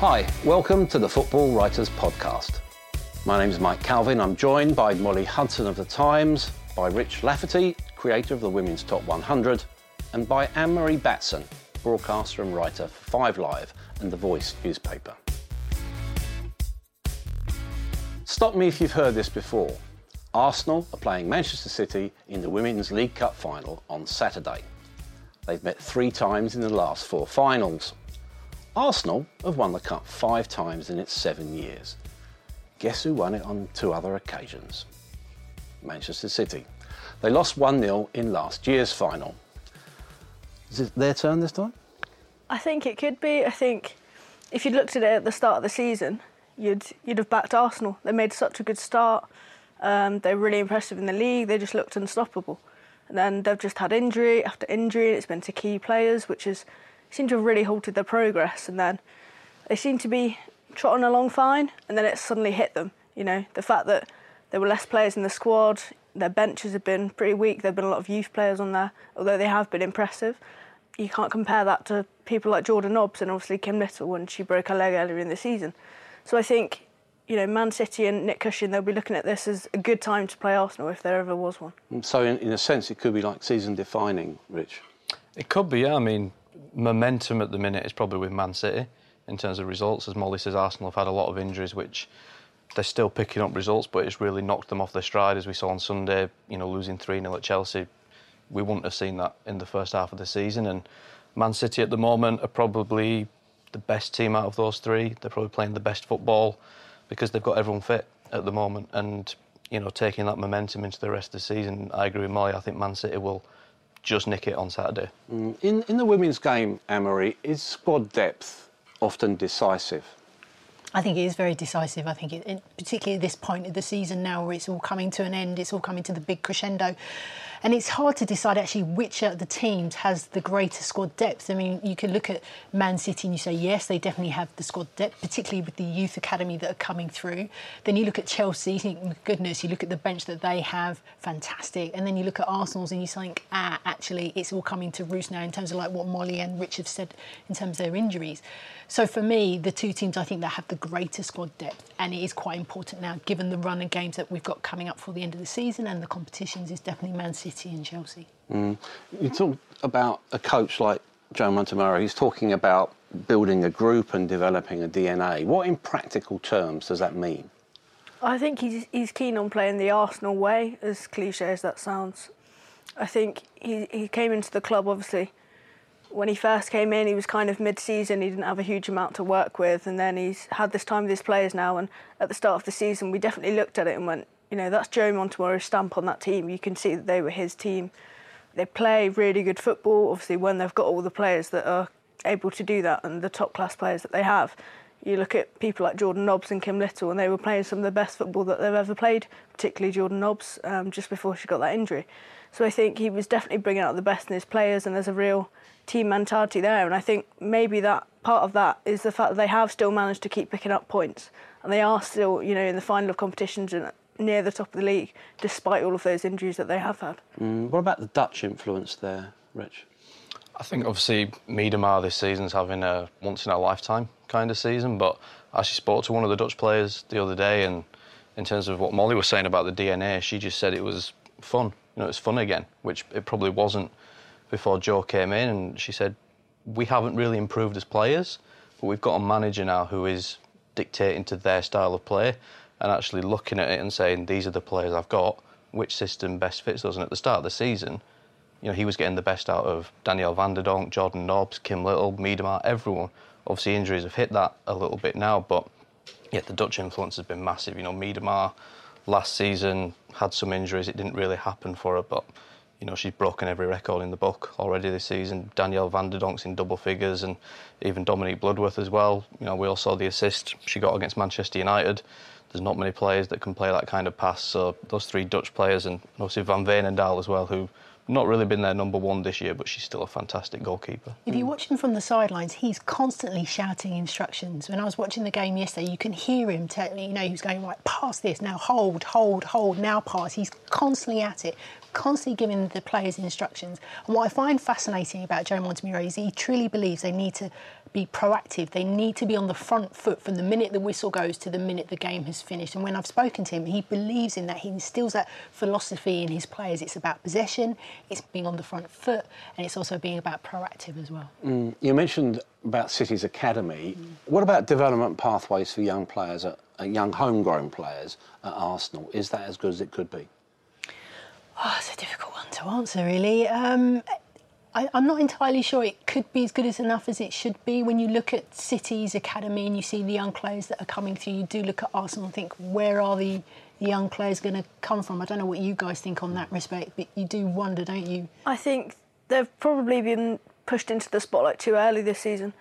Hi, welcome to the Football Writers Podcast. My name is Mike Calvin. I'm joined by Molly Hudson of The Times, by Rich Laverty, creator of the Women's Top 100 and by Anne Marie Batson, broadcaster and writer for Five Live and The Voice newspaper. Stop me if you've heard this before. Arsenal are playing Manchester City in the Women's League Cup final on Saturday. They've met three times in the last four finals. Arsenal have won the Cup five times in its seven years. Guess who won it on two other occasions? Manchester City. They lost 1 0 in last year's final. Is it their turn this time? I think it could be. I think if you'd looked at it at the start of the season, you'd you'd have backed Arsenal. They made such a good start. Um, they're really impressive in the league. They just looked unstoppable. And then they've just had injury after injury, it's been to key players, which has seemed to have really halted their progress. And then they seem to be trotting along fine, and then it suddenly hit them. You know, the fact that there were less players in the squad, their benches have been pretty weak. There've been a lot of youth players on there, although they have been impressive you can't compare that to people like Jordan Nobbs and obviously Kim Little when she broke her leg earlier in the season. So I think, you know, Man City and Nick Cushing, they'll be looking at this as a good time to play Arsenal if there ever was one. So, in, in a sense, it could be like season defining, Rich. It could be, yeah. I mean, momentum at the minute is probably with Man City in terms of results. As Molly says, Arsenal have had a lot of injuries, which they're still picking up results, but it's really knocked them off their stride, as we saw on Sunday, you know, losing 3 0 at Chelsea we wouldn't have seen that in the first half of the season. And Man City at the moment are probably the best team out of those three. They're probably playing the best football because they've got everyone fit at the moment. And, you know, taking that momentum into the rest of the season, I agree with Molly. I think Man City will just nick it on Saturday. Mm. In, in the women's game, Anne-Marie, is squad depth often decisive? I think it is very decisive. I think, it, it, particularly at this point of the season now, where it's all coming to an end, it's all coming to the big crescendo and it's hard to decide actually which of the teams has the greater squad depth. I mean, you can look at Man City and you say, yes, they definitely have the squad depth, particularly with the youth academy that are coming through. Then you look at Chelsea, you think, goodness, you look at the bench that they have, fantastic. And then you look at Arsenal's and you think, ah, actually, it's all coming to roost now in terms of like what Molly and Rich have said in terms of their injuries. So for me, the two teams I think that have the greater squad depth, and it is quite important now, given the run of games that we've got coming up for the end of the season and the competitions, is definitely Man City and Chelsea. Mm. You talk about a coach like Joe Montemurro. He's talking about building a group and developing a DNA. What, in practical terms, does that mean? I think he's, he's keen on playing the Arsenal way, as cliche as that sounds. I think he, he came into the club, obviously, when he first came in, he was kind of mid-season. He didn't have a huge amount to work with, and then he's had this time with his players now. And at the start of the season, we definitely looked at it and went, you know, that's Joe Montemurro's stamp on that team. You can see that they were his team. They play really good football. Obviously, when they've got all the players that are able to do that and the top-class players that they have, you look at people like Jordan Nobbs and Kim Little, and they were playing some of the best football that they've ever played, particularly Jordan Nobbs, um, just before she got that injury. So I think he was definitely bringing out the best in his players, and there's a real team mentality there. And I think maybe that part of that is the fact that they have still managed to keep picking up points, and they are still, you know, in the final of competitions and near the top of the league, despite all of those injuries that they have had. Mm, what about the Dutch influence there, Rich? I think obviously Miedema this season's having a once in a lifetime kind of season, but I actually spoke to one of the Dutch players the other day, and in terms of what Molly was saying about the DNA, she just said it was fun. You know, it was fun again, which it probably wasn't before Joe came in, and she said we haven't really improved as players, but we've got a manager now who is dictating to their style of play and actually looking at it and saying these are the players I've got, which system best fits us. And at the start of the season, you know, he was getting the best out of Danielle van de Donk, Jordan Nobbs, Kim Little, Miedema, everyone. Obviously, injuries have hit that a little bit now, but yeah, the Dutch influence has been massive. You know, Miedema last season had some injuries; it didn't really happen for her, but you know, she's broken every record in the book already this season. Danielle van de Donk's in double figures, and even Dominique Bloodworth as well. You know, we all saw the assist she got against Manchester United. There's not many players that can play that kind of pass. So those three Dutch players, and obviously Van Veenendaal as well, who not really been their number one this year, but she's still a fantastic goalkeeper. If you watch him from the sidelines, he's constantly shouting instructions. When I was watching the game yesterday, you can hear him telling, you know, he was going, right, pass this, now hold, hold, hold, now pass. He's constantly at it, constantly giving the players instructions. And what I find fascinating about Joe Montemurro is he truly believes they need to be proactive. They need to be on the front foot from the minute the whistle goes to the minute the game has finished. And when I've spoken to him, he believes in that. He instills that philosophy in his players. It's about possession, it's being on the front foot, and it's also being about proactive as well. Mm. You mentioned about City's academy. Mm. What about development pathways for young players, uh, young homegrown players at Arsenal? Is that as good as it could be? Oh, it's a difficult one to answer, really. Um, I, am not entirely sure it could be as good as enough as it should be. When you look at City's academy and you see the young players that are coming through, you do look at Arsenal and think, where are the young players going to come from? I don't know what you guys think on that respect, but you do wonder, don't you? I think they've probably been pushed into the spotlight too early this season.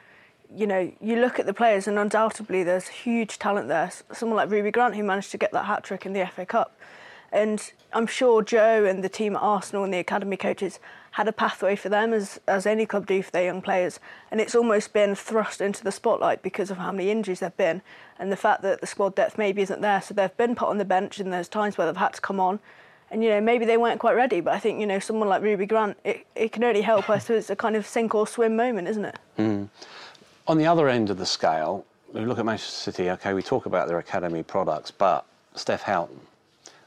You know, you look at the players, and undoubtedly there's huge talent there. Someone like Ruby Grant, who managed to get that hat trick in the FA Cup. And I'm sure Joe and the team at Arsenal and the academy coaches had a pathway for them as, as any club do for their young players. And it's almost been thrust into the spotlight because of how many injuries there have been and the fact that the squad depth maybe isn't there. So they've been put on the bench and there's times where they've had to come on. And, you know, maybe they weren't quite ready, but I think, you know, someone like Ruby Grant, it, it can only help us. So it's a kind of sink or swim moment, isn't it? Mm. On the other end of the scale, we look at Manchester City, OK, we talk about their academy products, but Steph Houghton,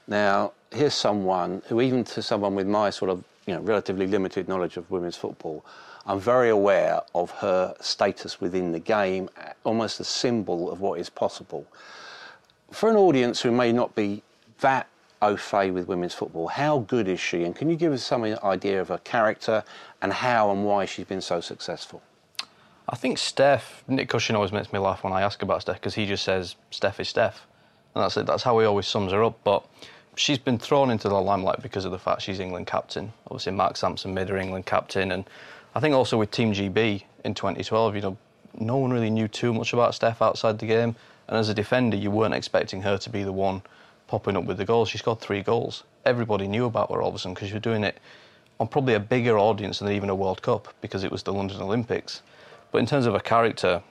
now, here's someone who, even to someone with my sort of you know, relatively limited knowledge of women's football, I'm very aware of her status within the game, almost a symbol of what is possible. For an audience who may not be that au fait with women's football, how good is she? And can you give us some idea of her character and how and why she's been so successful? I think Steph, Nick Cushing always makes me laugh when I ask about Steph because he just says Steph is Steph. And that's it, that's how he always sums her up. But she's been thrown into the limelight because of the fact she's England captain. Obviously, Mark Sampson made her England captain, and I think also with Team GB in 2012, you know, no one really knew too much about Steph outside the game, and as a defender, you weren't expecting her to be the one popping up with the goals. She scored three goals. Everybody knew about her all of a sudden because she was doing it on probably a bigger audience than even a World Cup because it was the London Olympics. But in terms of her character,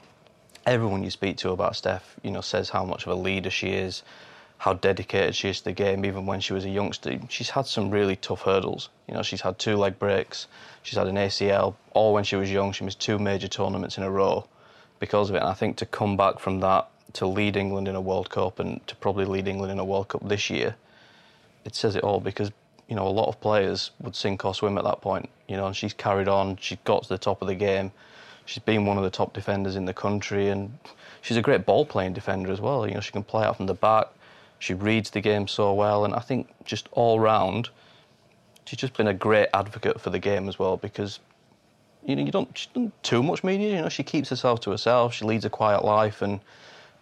everyone you speak to about Steph, you know, says how much of a leader she is, how dedicated she is to the game, even when she was a youngster. She's had some really tough hurdles. You know, she's had two leg breaks, she's had an ACL, all when she was young. She missed two major tournaments in a row because of it. And I think to come back from that to lead England in a World Cup and to probably lead England in a World Cup this year, it says it all because you know a lot of players would sink or swim at that point. You know, and she's carried on. She got to the top of the game. She's been one of the top defenders in the country, and she's a great ball playing defender as well. You know, she can play out from the back. She reads the game so well, and I think just all round, she's just been a great advocate for the game as well because you know you don't she doesn't too much media. You know, she keeps herself to herself. She leads a quiet life, and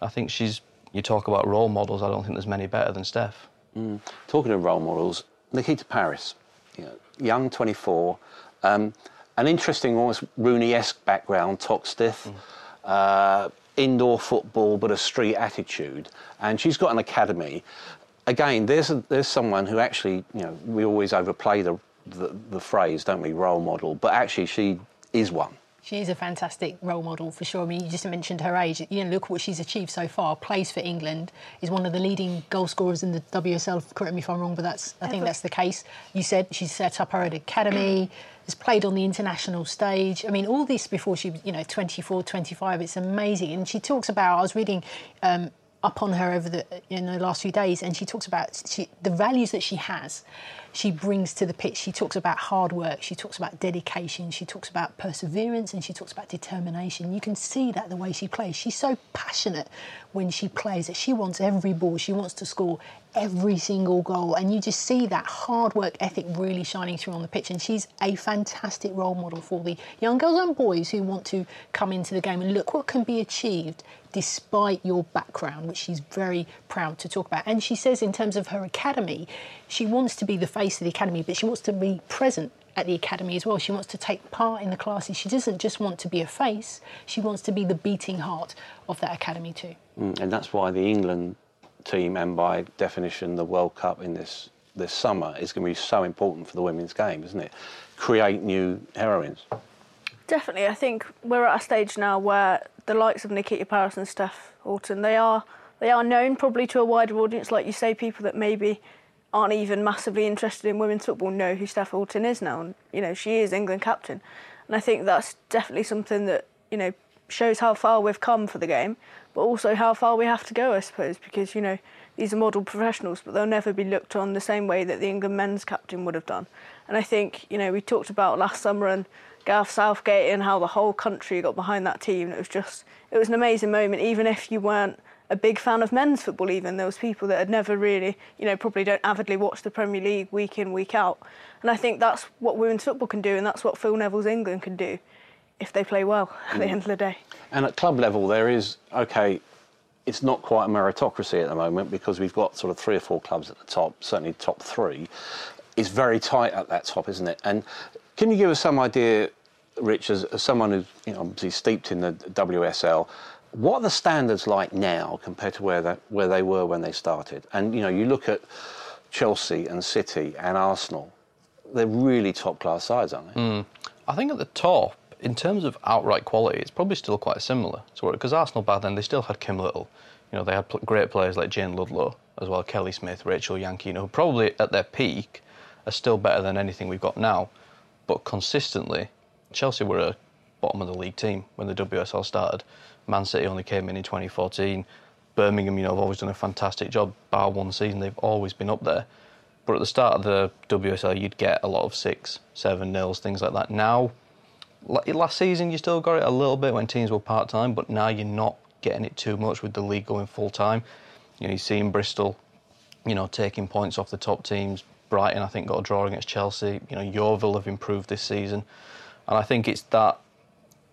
I think she's. You talk about role models. I don't think there's many better than Steph. Mm. Talking of role models, Nikita Parris, you know, young, 24, um, an interesting, almost Rooney-esque background, Toxteth. Mm. Uh, indoor football but a street attitude, and she's got an academy. Again, there's a, there's someone who actually, you know, we always overplay the, the, the phrase, don't we, role model, but actually she is one. She is a fantastic role model for sure. I mean, you just mentioned her age. You know, look at what she's achieved so far. Plays for England, is one of the leading goal scorers in the WSL. Correct me if I'm wrong, but that's I think that's the case. You said she set up her own academy has played on the international stage. I mean, all this before she was, you know, 24, 25. It's amazing. And she talks about, I was reading um, up on her over the in the last few days, and she talks about she, the values that she has. She brings to the pitch. She talks about hard work. She talks about dedication. She talks about perseverance, and she talks about determination. You can see that the way she plays. She's so passionate when she plays that she wants every ball. She wants to score every single goal, and you just see that hard work ethic really shining through on the pitch. And she's a fantastic role model for the young girls and boys who want to come into the game and look what can be achieved despite your background, which she's very proud to talk about. And she says, in terms of her academy, she wants to be the face of the academy, but she wants to be present at the academy as well. She wants to take part in the classes. She doesn't just want to be a face, she wants to be the beating heart of that academy too. Mm, and that's why the England team, and by definition, the World Cup in this this summer is going to be so important for the women's game, isn't it? Create new heroines. Definitely, I think we're at a stage now where the likes of Nikita Parris and Steph Houghton, they are they are known probably to a wider audience, like you say, people that maybe aren't even massively interested in women's football know who Steph Houghton is now, and you know she is England captain, and I think that's definitely something that you know shows how far we've come for the game, but also how far we have to go, I suppose, because you know these are model professionals, but they'll never be looked on the same way that the England men's captain would have done, and I think you know we talked about last summer and Gareth Southgate and how the whole country got behind that team. It was just, it was an amazing moment, even if you weren't a big fan of men's football even there was people that had never really you know probably don't avidly watch the Premier League week in week out and I think that's what women's football can do and that's what Phil Neville's England can do if they play well at the mm. end of the day and at club level there is okay it's not quite a meritocracy at the moment because we've got sort of three or four clubs at the top certainly top 3 it's very tight at that top isn't it and can you give us some idea Rich, as, as someone who's you know, obviously steeped in the WSL, what are the standards like now compared to where, that, where they were when they started? And you know, you look at Chelsea and City and Arsenal, they're really top class sides, aren't they? Mm. I think at the top, in terms of outright quality, it's probably still quite similar what because Arsenal back then they still had Kim Little, you know, they had great players like Jayne Ludlow as well, Kelly Smith, Rachel Yankino, who probably at their peak are still better than anything we've got now, but consistently Chelsea were a bottom of the league team when the WSL started. Man City only came in in 2014. Birmingham, you know, have always done a fantastic job. Bar one season, they've always been up there. But at the start of the WSL, you'd get a lot of six, seven nils, things like that. Now, last season, you still got it a little bit when teams were part time, but now you're not getting it too much with the league going full time. You know, you're seeing Bristol, you know, taking points off the top teams. Brighton, I think, got a draw against Chelsea. You know, Yeovil have improved this season. And I think it's that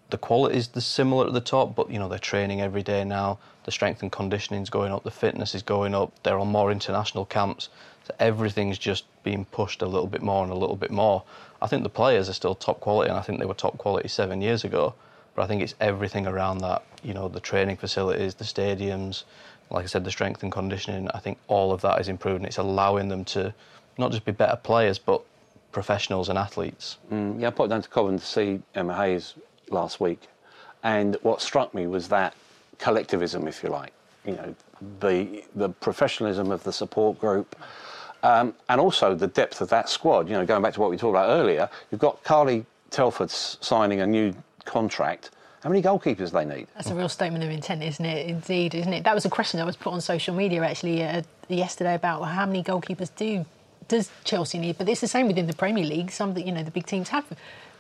the quality is similar at the top, but you know they're training every day now. The strength and conditioning is going up, the fitness is going up. They're on more international camps, so everything's just being pushed a little bit more and a little bit more. I think the players are still top quality, and I think they were top quality seven years ago. But I think it's everything around that. You know, the training facilities, the stadiums, like I said, the strength and conditioning. I think all of that is improving. It's allowing them to not just be better players, but professionals and athletes. Mm, yeah, I popped down to Cobham to see Emma Hayes last week, and what struck me was that collectivism, if you like. You know, the the professionalism of the support group, um, and also the depth of that squad. You know, going back to what we talked about earlier, you've got Carly Telford signing a new contract. How many goalkeepers they need? That's a real statement of intent, isn't it? Indeed, isn't it? That was a question that was put on social media actually uh, yesterday about how many goalkeepers do does Chelsea need? But it's the same within the Premier League. Some you know the big teams have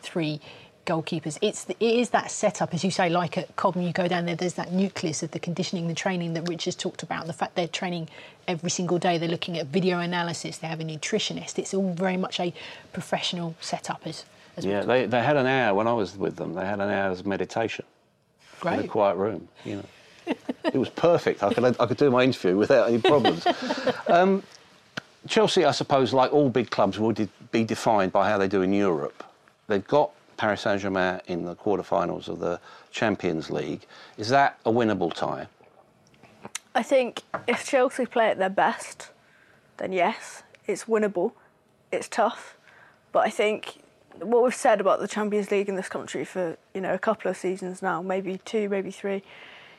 three goalkeepers. It's the, it is that setup, as you say, like at Cobham, you go down there. There's that nucleus of the conditioning, the training that Rich has talked about. The fact they're training every single day. They're looking at video analysis. They have a nutritionist. It's all very much a professional setup. As, as yeah, they, they had an hour when I was with them. They had an hour's meditation Great. in a quiet room. You know. it was perfect. I could I could do my interview without any problems. um, Chelsea, I suppose, like all big clubs, will de- be defined by how they do in Europe. They've got Paris Saint Germain in the quarterfinals of the Champions League. Is that a winnable tie? I think if Chelsea play at their best, then yes, it's winnable. It's tough, but I think what we've said about the Champions League in this country for you know a couple of seasons now, maybe two, maybe three.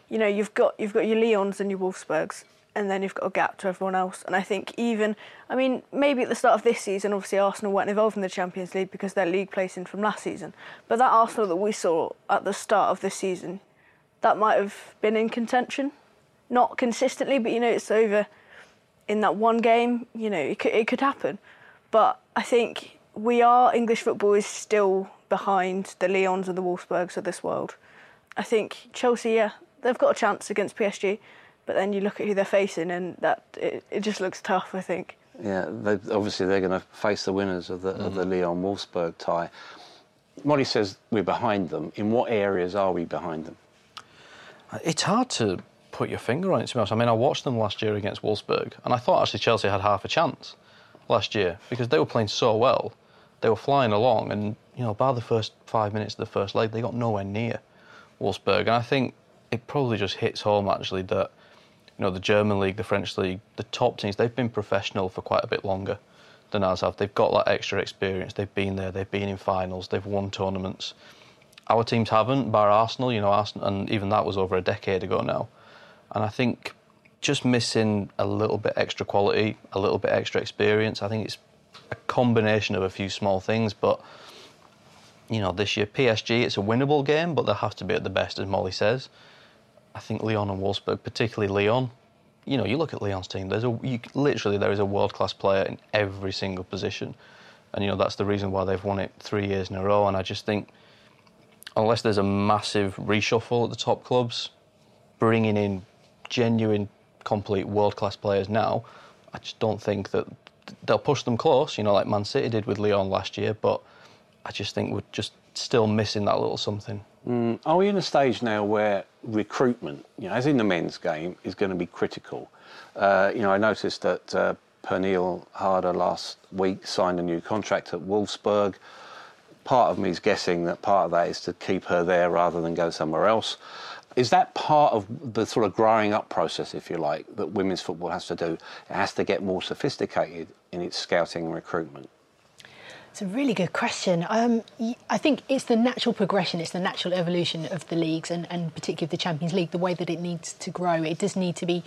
You know, you've got you've got your Lyons and your Wolfsburgs, and then you've got a gap to everyone else. And I think even, I mean, maybe at the start of this season, obviously Arsenal weren't involved in the Champions League because they're league placing from last season. But that Arsenal that we saw at the start of this season, that might have been in contention. Not consistently, but you know, it's over in that one game. You know, it could, it could happen. But I think we are, English football is still behind the Lyons and the Wolfsburgs of this world. I think Chelsea, yeah, they've got a chance against PSG but then you look at who they're facing, and that it, it just looks tough. I think. Yeah, they, obviously they're going to face the winners of the mm. of the mm. Lyon Wolfsburg tie. Molly says we're behind them. In what areas are we behind them? It's hard to put your finger on it. To be honest, I mean, I watched them last year against Wolfsburg, and I thought actually Chelsea had half a chance last year because they were playing so well. They were flying along, and you know, by the first five minutes of the first leg, they got nowhere near Wolfsburg. And I think it probably just hits home actually that you know, the German league, the French league, the top teams, they've been professional for quite a bit longer than ours have. They've got that extra experience. They've been there. They've been in finals. They've won tournaments. Our teams haven't, bar Arsenal. You know, Arsenal, and even that was over a decade ago now. And I think just missing a little bit extra quality, a little bit extra experience. I think it's a combination of a few small things, but you know, this year PSG, it's a winnable game, but they have to be at the best, as Molly says. I think Lyon and Wolfsburg, particularly Lyon, you know, you look at Lyon's team. There's a you, literally there is a world class player in every single position, and you know that's the reason why they've won it three years in a row. And I just think, unless there's a massive reshuffle at the top clubs, bringing in genuine, complete world class players now, I just don't think that they'll push them close. You know, like Man City did with Lyon last year, but I just think we're just still missing that little something. Mm, are we in a stage now where recruitment, you know, as in the men's game, is going to be critical? Uh, you know, I noticed that uh, Harder last week signed a new contract at Wolfsburg. Part of me is guessing that part of that is to keep her there rather than go somewhere else. Is that part of the sort of growing up process, if you like, that women's football has to do? It has to get more sophisticated in its scouting and recruitment. It's a really good question. Um, I think it's the natural progression, it's the natural evolution of the leagues, and, and particularly the Champions League, the way that it needs to grow. It does need to be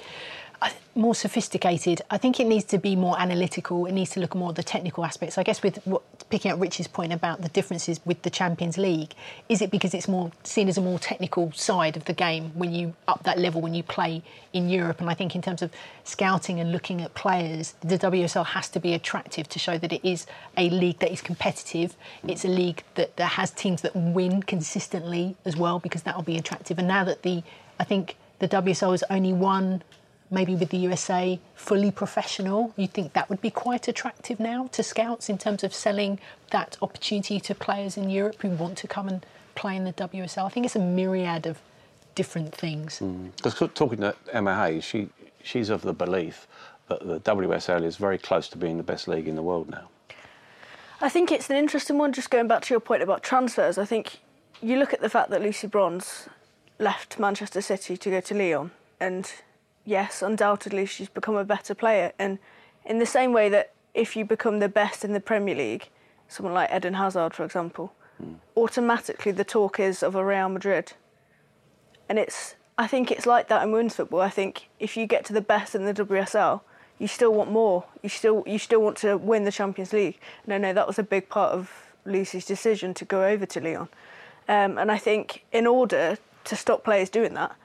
more sophisticated. I think it needs to be more analytical. It needs to look more at the technical aspects. I guess with what, picking up Rich's point about the differences with the Champions League, is it because it's more seen as a more technical side of the game when you up that level when you play in Europe? And I think in terms of scouting and looking at players, the WSL has to be attractive to show that it is a league that is competitive. It's a league that, that has teams that win consistently as well because that will be attractive. And now that the I think the WSL has only won maybe with the USA fully professional, you think that would be quite attractive now to scouts in terms of selling that opportunity to players in Europe who want to come and play in the WSL? I think it's a myriad of different things. Because mm. talking to Emma Hayes, she she's of the belief that the WSL is very close to being the best league in the world now. I think it's an interesting one. Just going back to your point about transfers, I think you look at the fact that Lucy Bronze left Manchester City to go to Lyon, and yes, undoubtedly she's become a better player. And in the same way that if you become the best in the Premier League, someone like Eden Hazard, for example, mm. automatically the talk is of a Real Madrid. And it's, I think it's like that in women's football. I think if you get to the best in the WSL, you still want more. You still, you still want to win the Champions League. And I know that was a big part of Lucy's decision to go over to Lyon. Um, and I think in order to stop players doing that,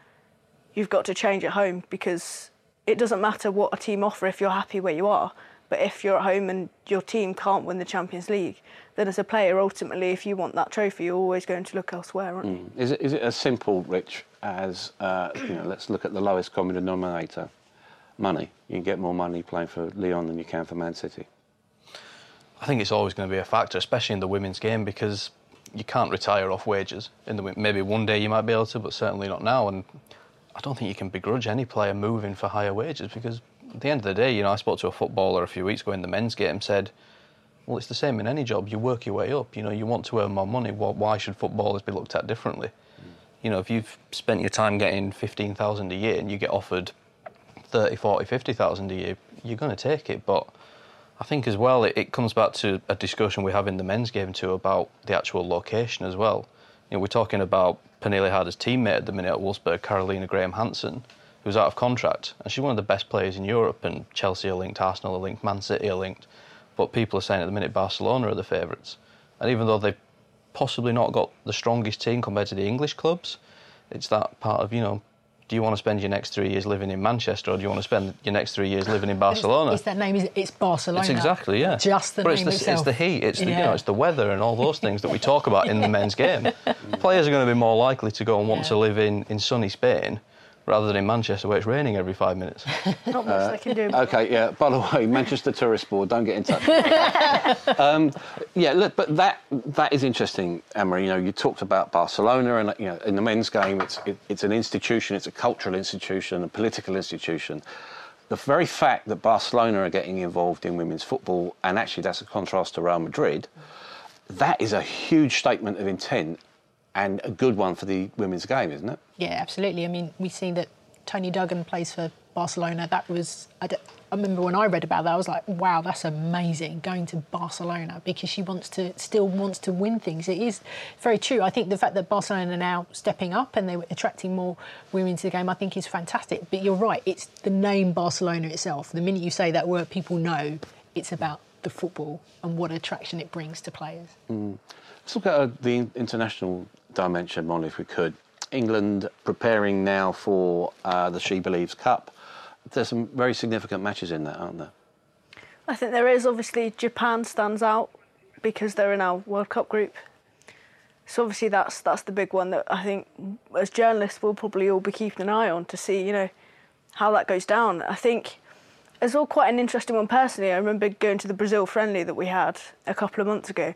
you've got to change at home because it doesn't matter what a team offer if you're happy where you are. But if you're at home and your team can't win the Champions League, then as a player, ultimately, if you want that trophy, you're always going to look elsewhere, aren't you? Mm. Is, it, is it as simple, Rich, as uh, you know? Let's look at the lowest common denominator: money. You can get more money playing for Lyon than you can for Man City. I think it's always going to be a factor, especially in the women's game, because you can't retire off wages. In the maybe one day you might be able to, but certainly not now. And I don't think you can begrudge any player moving for higher wages because at the end of the day, you know, I spoke to a footballer a few weeks ago in the men's game, said, well, it's the same in any job. You work your way up. You know, you want to earn more money. Why should footballers be looked at differently? Mm. You know, if you've spent your time getting 15,000 a year and you get offered 30, 40, 50,000 a year, you're going to take it. But I think as well, it, it comes back to a discussion we have in the men's game too about the actual location as well. You know, we're talking about Pernille Harder's teammate at the minute at Wolfsburg, Caroline Graham Hansen. who's out of contract, and she's one of the best players in Europe. And Chelsea are linked, Arsenal are linked, Man City are linked, but people are saying at the minute Barcelona are the favourites. And even though they've possibly not got the strongest team compared to the English clubs, it's that part of you know do you want to spend your next three years living in Manchester or do you want to spend your next three years living in Barcelona? It's, it's that name, it's Barcelona. It's exactly, yeah. Just the but name it's the, itself. it's the heat, it's the, yeah. you know, it's the weather and all those things that we talk about in the men's game. Players are going to be more likely to go and want Yeah. to live in, in sunny Spain rather than in Manchester where it's raining every five minutes. Not much they can do. Okay, yeah. By the way, Manchester Tourist Board, don't get in touch. um, yeah, look, but that that is interesting, Emma. You know, you talked about Barcelona, and you know, in the men's game, it's it, it's an institution, it's a cultural institution, a political institution. The very fact that Barcelona are getting involved in women's football, and actually that's a contrast to Real Madrid, that is a huge statement of intent and a good one for the women's game, isn't it? Yeah, absolutely. I mean, we've seen that Toni Duggan plays for Barcelona. That was, I, d- I remember when I read about that, I was like, wow, that's amazing going to Barcelona because she wants to, still wants to win things. It is very true. I think the fact that Barcelona are now stepping up and they're attracting more women to the game, I think is fantastic. But you're right, it's the name Barcelona itself. The minute you say that word, people know it's about the football and what attraction it brings to players. Let's look at uh, the international dimension, Molly, if we could. England preparing now for uh, the She Believes Cup. There's some very significant matches in that, aren't there? I think there is obviously Japan stands out because they're in our World Cup group. So obviously that's that's the big one that I think as journalists we'll probably all be keeping an eye on to see you know how that goes down. I think it's all quite an interesting one personally. I remember going to the Brazil friendly that we had a couple of months ago,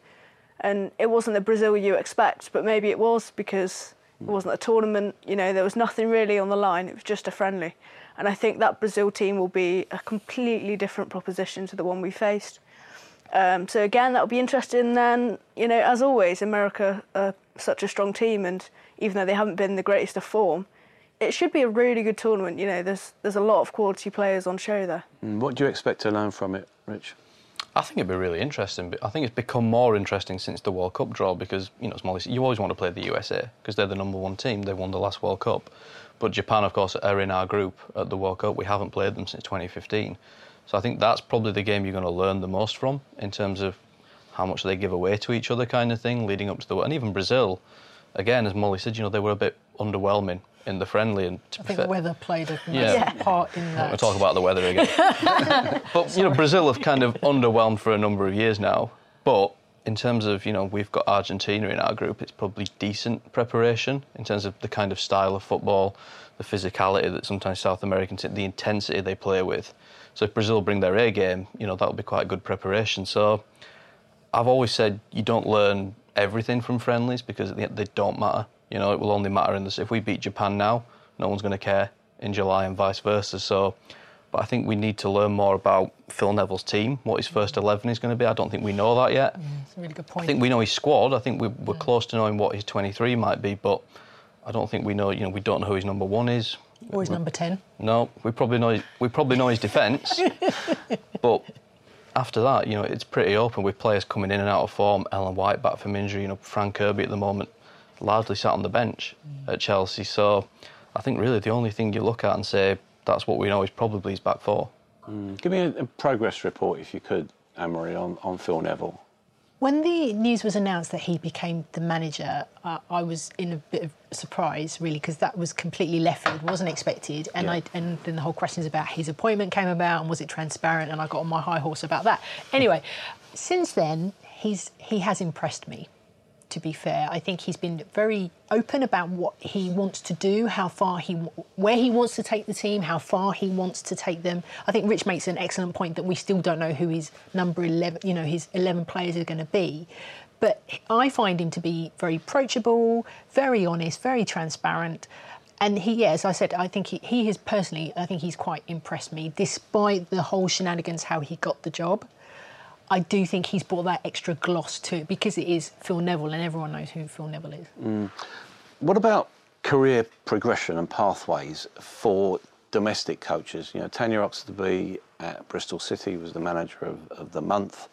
and it wasn't the Brazil you expect, but maybe it was because it wasn't a tournament. You know, there was nothing really on the line. It was just a friendly, and I think that Brazil team will be a completely different proposition to the one we faced. Um, so again, that'll be interesting. Then you know, as always, America are such a strong team, and even though they haven't been the greatest of form, it should be a really good tournament. You know, there's there's a lot of quality players on show there. Mm, What do you expect to learn from it, Rich? I think it'd be really interesting. I think it's become more interesting since the World Cup draw because, you know, Molly you always want to play the USA because they're the number one team. They won the last World Cup. But Japan, of course, are in our group at the World Cup. We haven't played them since 2015. So I think that's probably the game you're going to learn the most from in terms of how much they give away to each other, kind of thing, leading up to the. And even Brazil, again, as Molly said, you know, they were a bit underwhelming in the friendly. And to I think fair- the weather played a Yeah. part in that. We'll talk about the weather again. but you know, Brazil have kind of underwhelmed for a number of years now. But in terms of you know, we've got Argentina in our group. It's probably decent preparation in terms of the kind of style of football, the physicality that sometimes South Americans, the intensity they play with. So if Brazil bring their A game, you know, that'll be quite good preparation. So I've always said you don't learn everything from friendlies because at the end they don't matter. You know, it will only matter in this. If we beat Japan now, no one's going to care in July and vice versa. So, but I think we need to learn more about Phil Neville's team, what his first mm. eleven is going to be. I don't think we know that yet. It's a really good point. I think we know his squad. I think we're, we're close to knowing what his 23 might be, but I don't think we know. You know, we don't know who his number one is. Always number 10. No, we probably know we probably know his defence, but after that, you know, it's pretty open with players coming in and out of form. Ellen White back from injury. You know, Fran Kirby at the moment largely sat on the bench at Chelsea. So I think really the only thing you look at and say that's what we know is probably his back four. Give me a, a progress report, if you could, Anne-Marie, on, on Phil Neville. When the news was announced that he became the manager, uh, I was in a bit of surprise, really, because that was completely left field, wasn't expected. And Yeah. I and then the whole questions about his appointment came about, and was it transparent? And I got on my high horse about that. Anyway, since then, he's he has impressed me. To be fair, I think he's been very open about what he wants to do, how far he, where he wants to take the team, how far he wants to take them. I think Rich makes an excellent point that we still don't know who his number eleven, you know, his eleven players are going to be. But I find him to be very approachable, very honest, very transparent. And he, yeah, as I said, I think he, he has personally, I think he's quite impressed me, despite the whole shenanigans, how he got the job. I do think he's brought that extra gloss to it because it is Phil Neville and everyone knows who Phil Neville is. What about career progression and pathways for domestic coaches? You know, Tanya Oxtoby at Bristol City was the manager of, of the month.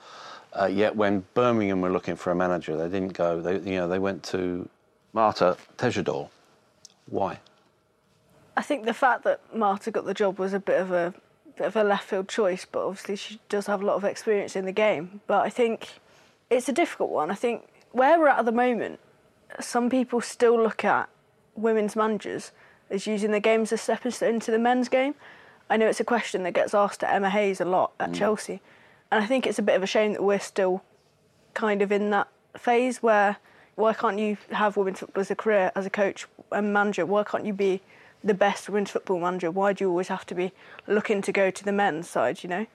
Uh, yet when Birmingham were looking for a manager, they didn't go. They, you know, they went to Marta Tejedor. Why? I think the fact that Marta got the job was a bit of a bit of a left field choice, but obviously she does have a lot of experience in the game. But I think it's a difficult one. I think where we're at at the moment, some people still look at women's managers as using the game as a stepping stone into the men's game. I know it's a question that gets asked to Emma Hayes a lot at mm. Chelsea, and I think it's a bit of a shame that we're still kind of in that phase where why can't you have women's football as a career as a coach and manager? Why can't you be the best women's football manager? Why do you always have to be looking to go to the men's side? You know,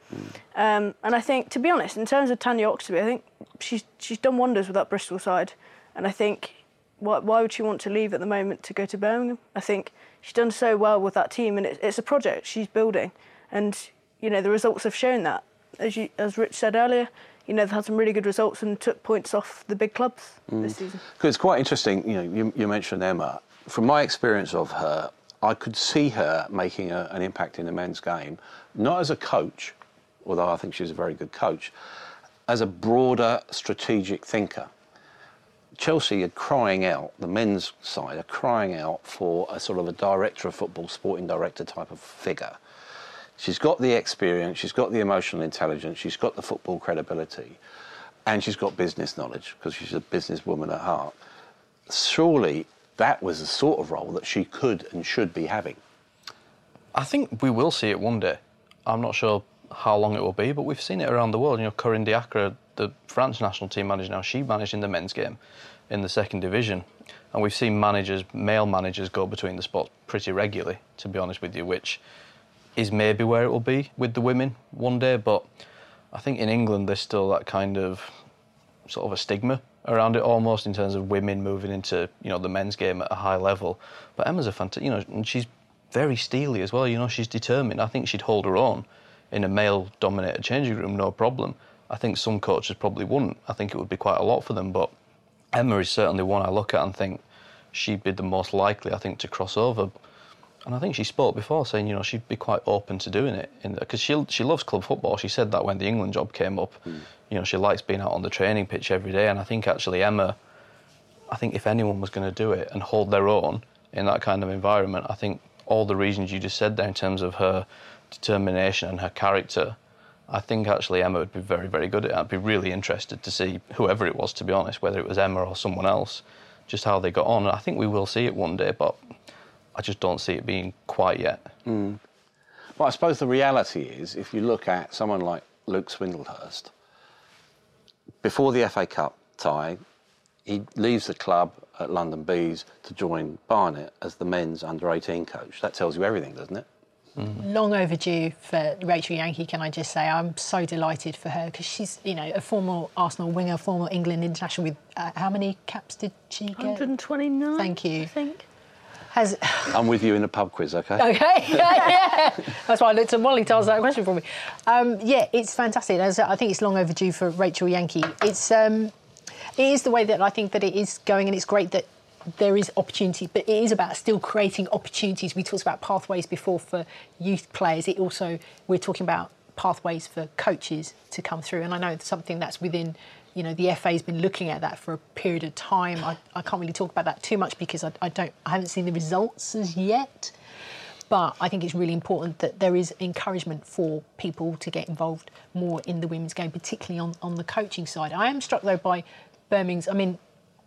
um, and I think to be honest, in terms of Tanya Oxtoby, I think she's she's done wonders with that Bristol side, and I think why, why would she want to leave at the moment to go to Birmingham? I think she's done so well with that team, and it, it's a project she's building, and you know the results have shown that. As you, as Rich said earlier, you know they've had some really good results and took points off the big clubs this season. Because it's quite interesting, you know, you, you mentioned Emma. From my experience of her, I could see her making a, an impact in the men's game, not as a coach, although I think she's a very good coach, as a broader strategic thinker. Chelsea are crying out, the men's side are crying out for a sort of a director of football, sporting director type of figure. She's got the experience, she's got the emotional intelligence, she's got the football credibility, and she's got business knowledge because she's a businesswoman at heart. Surely that was the sort of role that she could and should be having. I think we will see it one day. I'm not sure how long it will be, but we've seen it around the world. You know, Corinne Diacre, the France national team manager now, she managed in the men's game in the second division. And we've seen managers, male managers, go between the spots pretty regularly, to be honest with you, which is maybe where it will be with the women one day. But I think in England, there's still that kind of sort of a stigma around it almost in terms of women moving into you know the men's game at a high level. But Emma's a fantastic, you know, and she's very steely as well. You know, she's determined. I think she'd hold her own in a male-dominated changing room, no problem. I think some coaches probably wouldn't. I think it would be quite a lot for them. But Emma is certainly one I look at and think she'd be the most likely, I think, to cross over. And I think she spoke before saying, you know, she'd be quite open to doing it because she she loves club football. She said that when the England job came up, hmm. you know, she likes being out on the training pitch every day. And I think actually Emma, I think if anyone was going to do it and hold their own in that kind of environment, I think all the reasons you just said there in terms of her determination and her character, I think actually Emma would be very, very good at it. I'd be really interested to see whoever it was, to be honest, whether it was Emma or someone else, just how they got on. And I think we will see it one day, but I just don't see it being quite yet. Well, I suppose the reality is, if you look at someone like Luke Swindlehurst, before the FA Cup tie, he leaves the club at London Bees to join Barnet as the men's under 18 coach. That tells you everything, doesn't it? long overdue for Rachel Yankey, can I just say? I'm so delighted for her because she's, you know, a former Arsenal winger, former England international with uh, how many caps did she get? 129. Thank you. I think. Has I'm with you in the pub quiz, okay? okay, yeah, yeah. That's why I looked at Molly to answer that question for me. Um, yeah, it's fantastic. As I think it's long overdue for Rachel Yankey. It's um, it is the way that I think that it is going, and it's great that there is opportunity, but it is about still creating opportunities. We talked about pathways before for youth players. It also we're talking about pathways for coaches to come through, and I know it's something that's within. You know, the FA's been looking at that for a period of time. I, I can't really talk about that too much because I, I don't, I haven't seen the results as yet. But I think it's really important that there is encouragement for people to get involved more in the women's game, particularly on, on the coaching side. I am struck though by Birmingham's. I mean,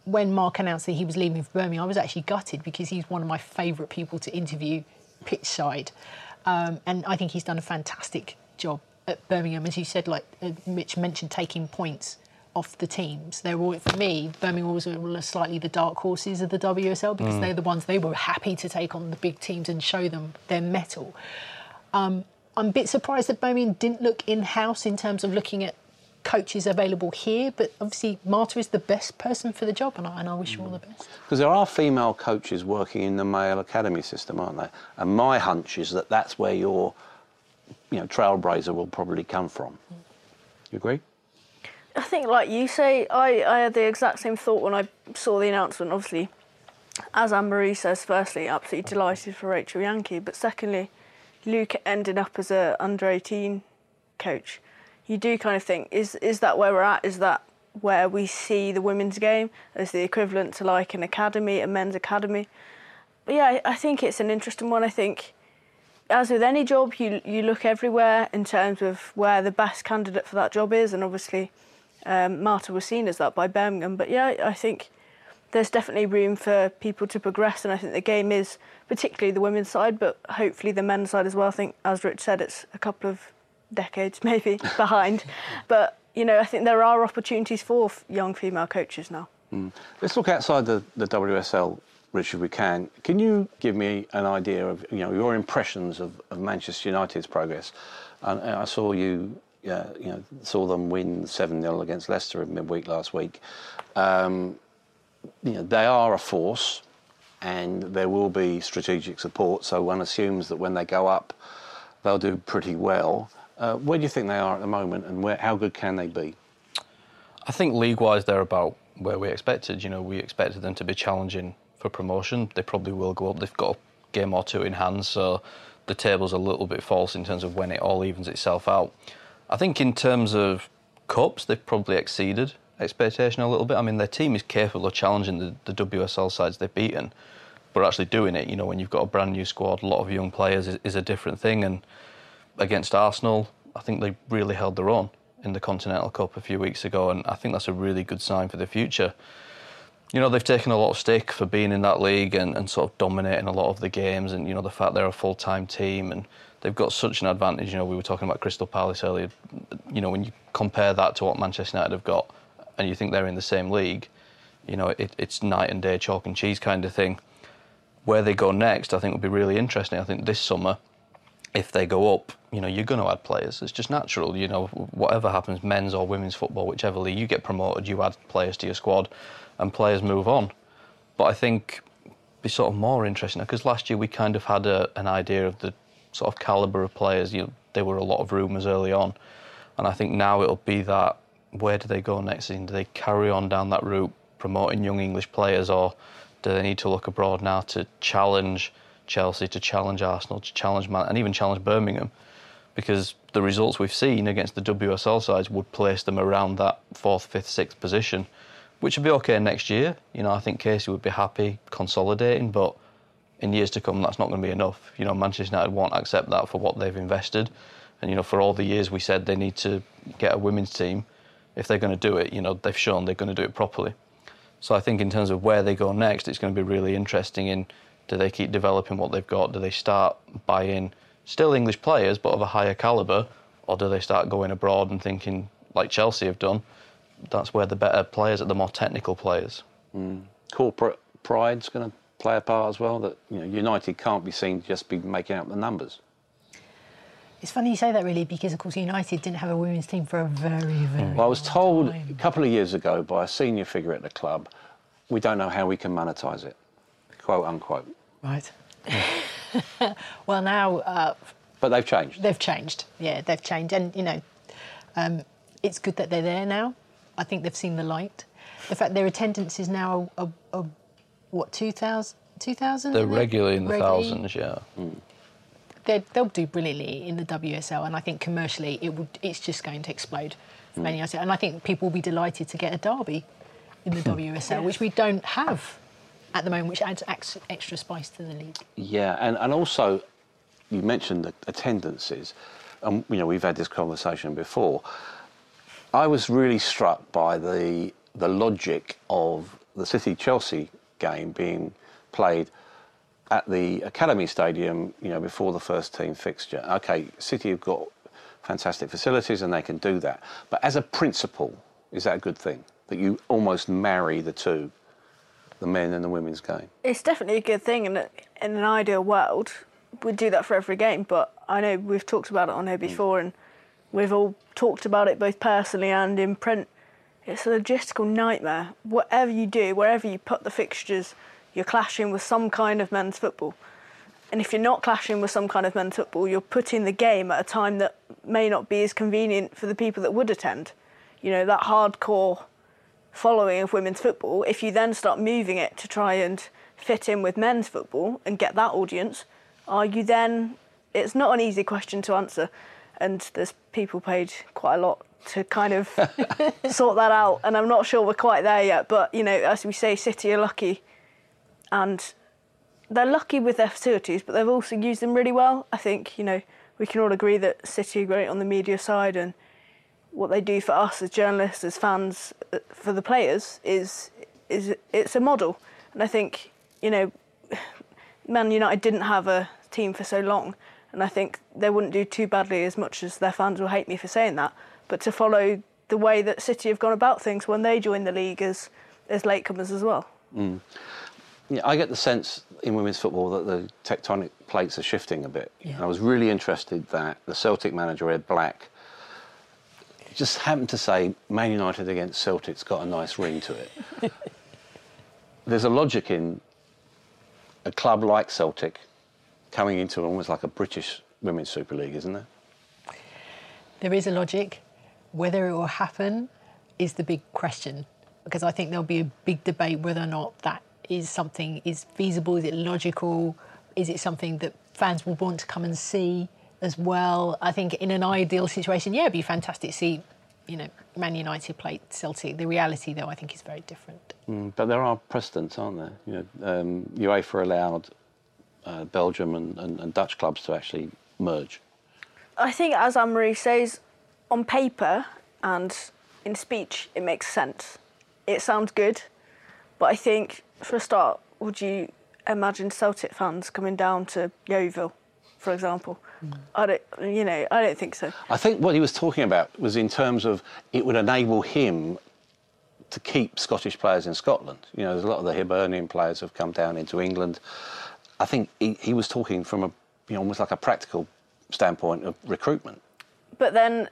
when Mark announced that he was leaving for Birmingham, I was actually gutted because he's one of my favourite people to interview pitch side. Um, and I think he's done a fantastic job at Birmingham. As you said, like uh, Mitch mentioned, taking points off the teams. They're for me, Birmingham was slightly the dark horses of the WSL because they're the ones they were happy to take on the big teams and show them their metal. Um, I'm a bit surprised that Birmingham didn't look in house in terms of looking at coaches available here, but obviously Marta is the best person for the job, and I, and I wish her all the best. Because there are female coaches working in the male academy system, aren't there? And my hunch is that that's where your, you know, trailblazer will probably come from. You agree? I think, like you say, I, I had the exact same thought when I saw the announcement. Obviously, as Anne Marie says, firstly, absolutely delighted for Rachel Yankey, but secondly, Luke ending up as a under 18 coach. You do kind of think, is is that where we're at? Is that where we see the women's game as the equivalent to like an academy, a men's academy? but yeah, I, I think it's an interesting one. I think, as with any job, you you look everywhere in terms of where the best candidate for that job is, and obviously, um, Marta was seen as that by Birmingham. But yeah, I think there's definitely room for people to progress, and I think the game is particularly the women's side, but hopefully the men's side as well. I think, as Rich said, it's a couple of decades maybe behind, but you know, I think there are opportunities for f- young female coaches now. Let's look outside the, the WSL, Richard, if we can. Can you give me an idea of you know your impressions of, of Manchester United's progress? And uh, I saw you, uh, you know, saw them win seven 0 against Leicester in midweek last week. Um, you know, they are a force, and there will be strategic support. So one assumes that when they go up, they'll do pretty well. Uh, where do you think they are at the moment, and where, how good can they be? I think league-wise they're about where we expected. You know, we expected them to be challenging for promotion. They probably will go up. They've got a game or two in hand, so the table's a little bit false in terms of when it all evens itself out. I think in terms of cups, they've probably exceeded expectation a little bit. I mean, their team is capable of challenging the, the WSL sides they've beaten, but actually doing it, you know, when you've got a brand new squad, a lot of young players, is, is a different thing. And against Arsenal, I think they really held their own in the Continental Cup a few weeks ago, and I think that's a really good sign for the future. You know, they've taken a lot of stick for being in that league and, and sort of dominating a lot of the games, and you know, the fact they're a full time team and they've got such an advantage. You know, we were talking about Crystal Palace earlier. You know, when you compare that to what Manchester United have got, and you think they're in the same league, you know, it, it's night and day, chalk and cheese kind of thing. Where they go next, I think, will be really interesting. I think this summer, if they go up, you know, you're going to add players. It's just natural. You know, whatever happens, men's or women's football, whichever league you get promoted, you add players to your squad, and players move on. But I think be sort of more interesting because last year we kind of had a, an idea of the sort of caliber of players. You there were a lot of rumours early on, and I think now it'll be that where do they go next season? Do they carry on down that route, promoting young English players, or do they need to look abroad now to challenge Chelsea, to challenge Arsenal, to challenge Man, and even challenge Birmingham? Because the results we've seen against the WSL sides would place them around that fourth, fifth, sixth position, which would be okay next year. You know, I think Casey would be happy consolidating, but in years to come, that's not going to be enough. You know, Manchester United won't accept that for what they've invested. And, you know, for all the years we said they need to get a women's team, if they're going to do it, you know, they've shown they're going to do it properly. So I think in terms of where they go next, it's going to be really interesting in do they keep developing what they've got? Do they start buying still English players but of a higher calibre? Or do they start going abroad and thinking, like Chelsea have done, that's where the better players are, the more technical players? Hmm. corporate pride's going to play a part as well. That you know, United can't be seen to just be making out the numbers. It's funny you say that, really, because of course United didn't have a women's team for a very, very. Well, I was told a couple of years ago by a senior figure at the club, we don't know how we can monetise it, quote unquote. Right. well, now uh, But they've changed. they've changed. Yeah, they've changed, and you know, um, it's good that they're there now. I think they've seen the light. The fact their attendance is now a what 2,000? 2,000? They're regularly in the Regularly. thousands, yeah. They're- They'll do brilliantly in the WSL, and I think commercially it would. It's just going to explode. For Hmm. many, and I think people will be delighted to get a derby in the WSL, which we don't have at the moment, which adds ex- extra spice to the league. Yeah, and, and also, you mentioned the attendances. Um, you know, we've had this conversation before. I was really struck by the the logic of the City Chelsea game being played at the Academy Stadium. You know, before the first team fixture. Okay, City have got fantastic facilities and they can do that. But as a principle, is that a good thing? That you almost marry the two, the men and the women's game. It's definitely a good thing, and in an ideal world, we'd do that for every game. But I know we've talked about it on here mm. before, and we've all talked about it both personally and in print. It's a logistical nightmare. Whatever you do, wherever you put the fixtures, you're clashing with some kind of men's football. And if you're not clashing with some kind of men's football, you're putting the game at a time that may not be as convenient for the people that would attend. You know, that hardcore following of women's football, if you then start moving it to try and fit in with men's football and get that audience, are you then? It's not an easy question to answer, and there's people paid quite a lot to kind of sort that out, and I'm not sure we're quite there yet. But you know, as we say, City are lucky, and they're lucky with their facilities, but they've also used them really well. I think you know we can all agree that City are great on the media side, and what they do for us as journalists, as fans, uh, for the players is is it's a model. And I think you know, Man United didn't have a team for so long, and I think they wouldn't do too badly as much as their fans will hate me for saying that. But to follow the way that City have gone about things when they joined the league as as latecomers as well. Mm. Yeah, I get the sense in women's football that the tectonic plates are shifting a bit. Yeah. I was really interested that the Celtic manager Ed Black just happened to say Man United against Celtic's got a nice ring to it. There's a logic in a club like Celtic coming into almost like a British women's Super League, isn't there? There is a logic. Whether it will happen is the big question because I think there'll be a big debate whether or not that is something is feasible, is it logical, is it something that fans will want to come and see as well. I think in an ideal situation, yeah, it'd be fantastic to see, you know, Man United play Celtic. The reality, though, I think is very different. Mm, but there are precedents, aren't there? You know, um, UEFA allowed uh, Belgium and, and, and Dutch clubs to actually merge. I think, as Anne Marie says, on paper and in speech, it makes sense. It sounds good, but I think for a start, would you imagine Celtic fans coming down to Yeovil, for example? Mm. I don't, you know, I don't think so. I think what he was talking about was in terms of it would enable him to keep Scottish players in Scotland. You know, there's a lot of the Hibernian players have come down into England. I think he, he was talking from a, you know, almost like a practical standpoint of recruitment. But then,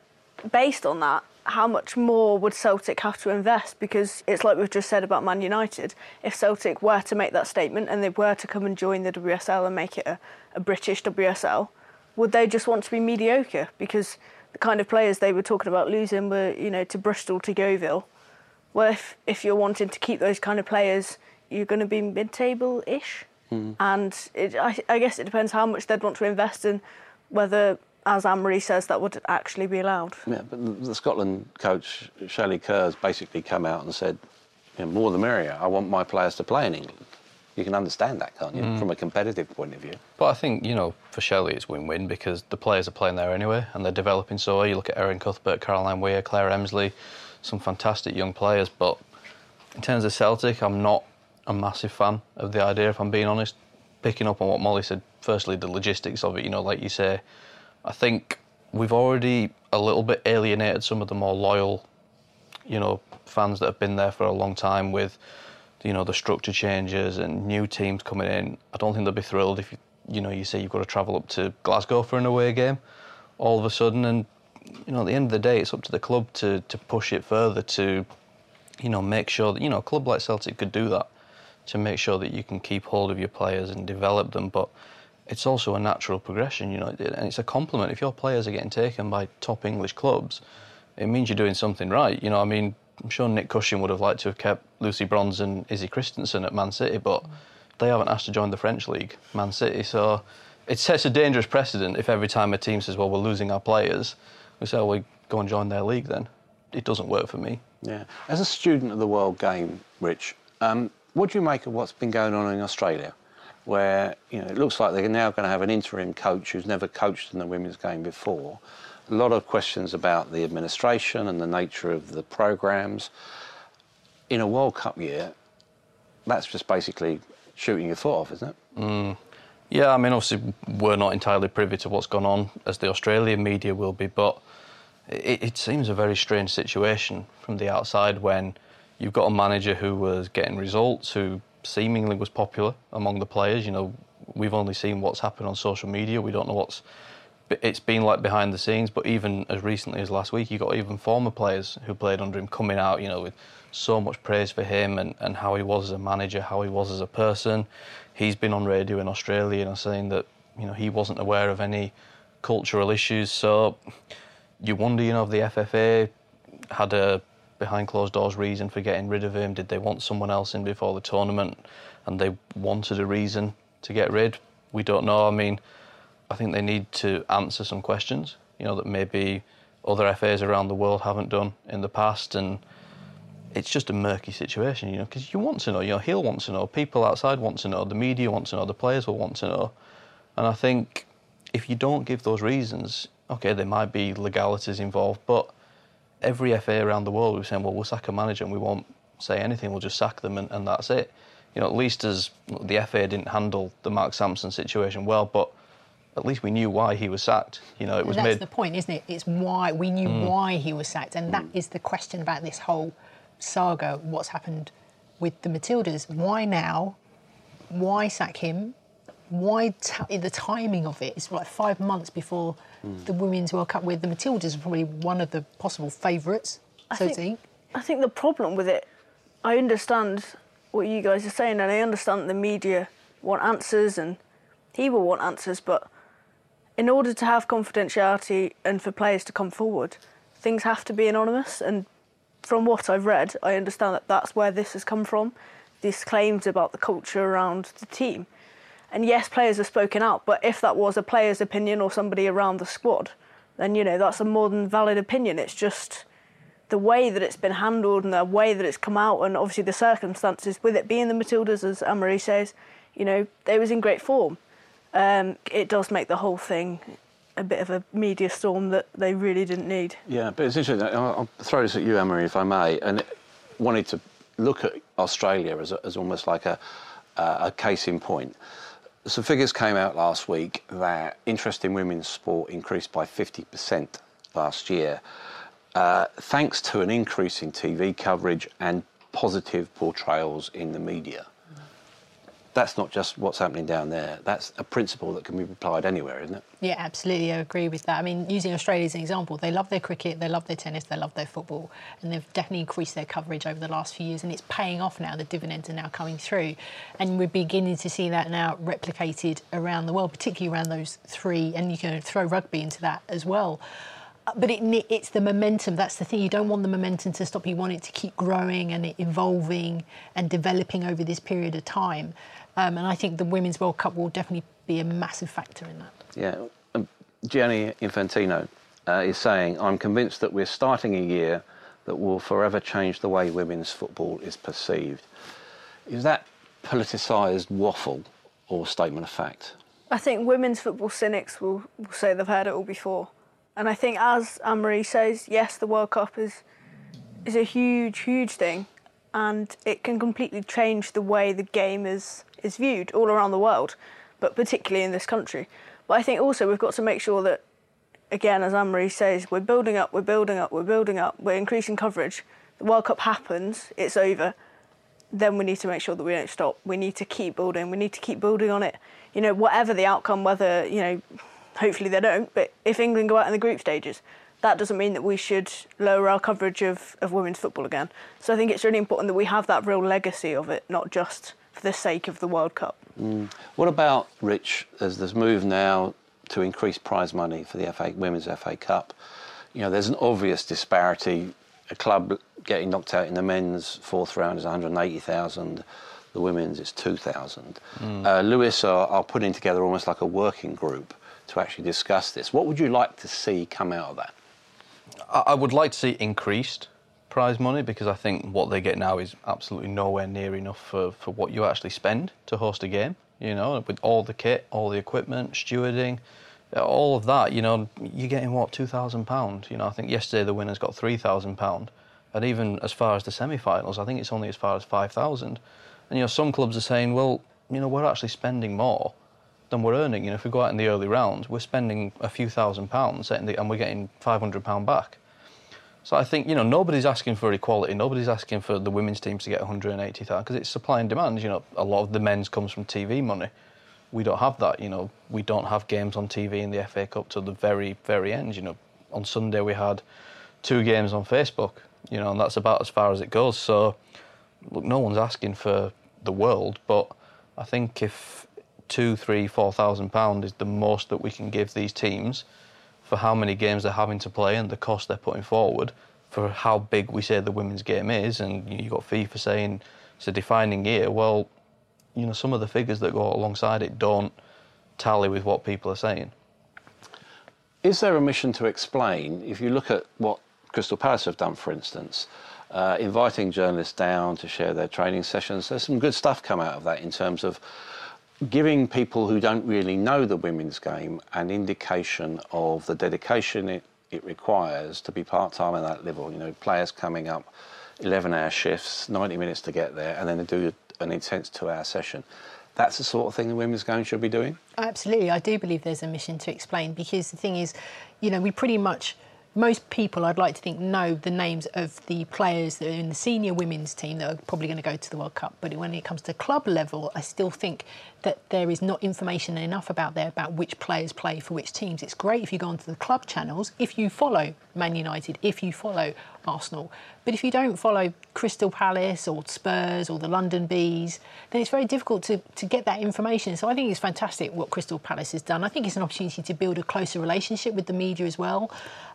based on that, how much more would Celtic have to invest? Because it's like we've just said about Man United. If Celtic were to make that statement and they were to come and join the WSL and make it a, a British WSL, would they just want to be mediocre? Because the kind of players they were talking about losing were, you know, to Bristol, to Yeovil. Well, if, if you're wanting to keep those kind of players, you're going to be mid-table ish. Mm. And it, I, I guess it depends how much they'd want to invest in whether as Anne Marie says, that would actually be allowed. Yeah, but the Scotland coach, Shelley Kerr, has basically come out and said, you know, more the merrier. I want my players to play in England. You can understand that, can't you, mm. from a competitive point of view? But I think, you know, for Shelley it's win-win because the players are playing there anyway and they're developing so. You look at Erin Cuthbert, Caroline Weir, Claire Emslie, some fantastic young players. But in terms of Celtic, I'm not a massive fan of the idea, if I'm being honest. Picking up on what Molly said, firstly, the logistics of it, you know, like you say, I think we've already a little bit alienated some of the more loyal, you know, fans that have been there for a long time with, you know, the structure changes and new teams coming in. I don't think they'll be thrilled if you, you know, you say you've got to travel up to Glasgow for an away game, all of a sudden, and you know, at the end of the day, it's up to the club to to push it further to, you know, make sure that you know, a club like Celtic could do that, to make sure that you can keep hold of your players and develop them, but it's also a natural progression, you know, and it's a compliment. If your players are getting taken by top English clubs, it means you're doing something right. You know, I mean, I'm sure Nick Cushing would have liked to have kept Lucy Bronze and Izzy Christiansen at Man City, but they haven't asked to join the French league, Man City. So it sets a dangerous precedent if every time a team says, well, we're losing our players, we say, well, we go and join their league then. It doesn't work for me. Yeah. As a student of the world game, Rich, um, what do you make of what's been going on in Australia? Where you know it looks like they're now going to have an interim coach who's never coached in the women's game before. A lot of questions about the administration and the nature of the programs. In a World Cup year, that's just basically shooting your foot off, isn't it? Mm. Yeah, I mean, obviously, we're not entirely privy to what's gone on, as the Australian media will be, but it, it seems a very strange situation from the outside when you've got a manager who was getting results, who seemingly was popular among the players. You know, we've only seen what's happened on social media. We don't know what's it's been like behind the scenes. But even as recently as last week, you got even former players who played under him coming out. You know, with so much praise for him and, and how he was as a manager, how he was as a person. He's been on radio in Australia, you know, saying that you know he wasn't aware of any cultural issues. So you wonder, you know, if the FFA had a behind closed doors reason for getting rid of him? Did they want someone else in before the tournament and they wanted a reason to get rid? We don't know. I mean, I think they need to answer some questions, you know, that maybe other FAs around the world haven't done in the past. And it's just a murky situation, you know, because you want to know, you know, he'll want to know, people outside want to know, the media want to know, the players will want to know. And I think if you don't give those reasons, okay, there might be legalities involved, but every FA around the world was saying, well, we'll sack a manager and we won't say anything, we'll just sack them and, and that's it. You know, at least as the FA didn't handle the Mark Sampson situation well, but at least we knew why he was sacked. You know, it was That's made. the point, isn't it? It's why we knew Mm. why he was sacked, and that is the question about this whole saga. What's happened with the Matildas? Why now? Why sack him? Why t- the timing of it? It's like five months before Mm. the Women's World Cup, where the Matildas are probably one of the possible favourites, I so to think- I think the problem with it, I understand what you guys are saying, and I understand the media want answers, and he will want answers, but in order to have confidentiality and for players to come forward, things have to be anonymous. And from what I've read, I understand that that's where this has come from. These claims about the culture around the team. And yes, players have spoken out, but if that was a player's opinion or somebody around the squad, then you know that's a more than valid opinion. It's just the way that it's been handled and the way that it's come out, and obviously the circumstances with it being the Matildas, as Anne-Marie says, you know, they was in great form. Um, it does make the whole thing a bit of a media storm that they really didn't need. Yeah, but it's interesting. I'll, throw this at you, Anne-Marie, if I may. And wanted to look at Australia as, a, as almost like a, a case in point. Some figures came out last week that interest in women's sport increased by 50% last year, uh, thanks to an increase in TV coverage and positive portrayals in the media. That's not just what's happening down there. That's a principle that can be applied anywhere, isn't it? Yeah, absolutely. I agree with that. I mean, using Australia as an example, they love their cricket, they love their tennis, they love their football, and they've definitely increased their coverage over the last few years, and it's paying off now. The dividends are now coming through, and we're beginning to see that now replicated around the world, particularly around those three, and you can throw rugby into that as well. Uh, But it, it's the momentum. That's the thing. You don't want the momentum to stop. You want it to keep growing and evolving and developing over this period of time. Um, and I think the Women's World Cup will definitely be a massive factor in that. Yeah, um, Gianni Infantino uh, is saying, I'm convinced that we're starting a year that will forever change the way women's football is perceived. Is that politicised waffle or statement of fact? I think women's football cynics will, will say they've heard it all before. And I think, as Anne Marie says, yes, the World Cup is, is a huge, huge thing. And it can completely change the way the game is, is viewed all around the world, but particularly in this country. But I think also we've got to make sure that, again, as Anne Marie says, we're building up, we're building up, we're building up, we're increasing coverage. The World Cup happens, it's over then we need to make sure that we don't stop. We need to keep building. We need to keep building on it. You know, whatever the outcome, whether, you know, hopefully they don't, but if England go out in the group stages, that doesn't mean that we should lower our coverage of, of women's football again. So I think it's really important that we have that real legacy of it, not just for the sake of the World Cup. What about, Rich, as there's move now to increase prize money for the FA, Women's FA Cup? You know, there's an obvious disparity. A club getting knocked out in the men's fourth round is 180,000. The women's is 2,000. Uh, Lewes are, are putting together almost like a working group to actually discuss this. What would you like to see come out of that? I would like to see increased prize money because I think what they get now is absolutely nowhere near enough for, for what you actually spend to host a game. You know, with all the kit, all the equipment, stewarding, uh, all of that. You know, you're getting what two thousand pound. You know, I think yesterday the winners got three thousand pound, and even as far as the semi-finals, I think it's only as far as five thousand. And you know, some clubs are saying, well, you know, we're actually spending more than we're earning. You know, if we go out in the early rounds, we're spending a few thousand pounds and we're getting five hundred pound back. So I think you know nobody's asking for equality. Nobody's asking for the women's teams to get 180,000 because it's supply and demand. You know, a lot of the men's comes from TV money. We don't have that. You know, we don't have games on TV in the FA Cup till the very very end. You know, on Sunday we had two games on Facebook. You know, and that's about as far as it goes. So look, no one's asking for the world, but I think if two, three, four thousand pound is the most that we can give these teams for how many games they're having to play and the cost they're putting forward for how big we say the women's game is, and you got FIFA saying it's a defining year. Well, you know some of the figures that go alongside it don't tally with what people are saying. Is there a mission to explain, if you look at what Crystal Palace have done, for instance, uh, inviting journalists down to share their training sessions. There's some good stuff come out of that in terms of giving people who don't really know the women's game an indication of the dedication it, it requires to be part time at that level. You know, players coming up 11 hour shifts, 90 minutes to get there, and then they do an intense two hour session. That's the sort of thing the women's game should be doing? Absolutely. I do believe there's a mission to explain because the thing is, you know, we pretty much most people, I'd like to think, know the names of the players that are in the senior women's team that are probably going to go to the World Cup. But when it comes to club level, I still think that there is not information enough about there about which players play for which teams. It's great if you go onto the club channels, if you follow Man United, if you follow Arsenal. But if you don't follow Crystal Palace or Spurs or the London Bees, then it's very difficult to, to get that information. So I think it's fantastic what Crystal Palace has done. I think it's an opportunity to build a closer relationship with the media as well.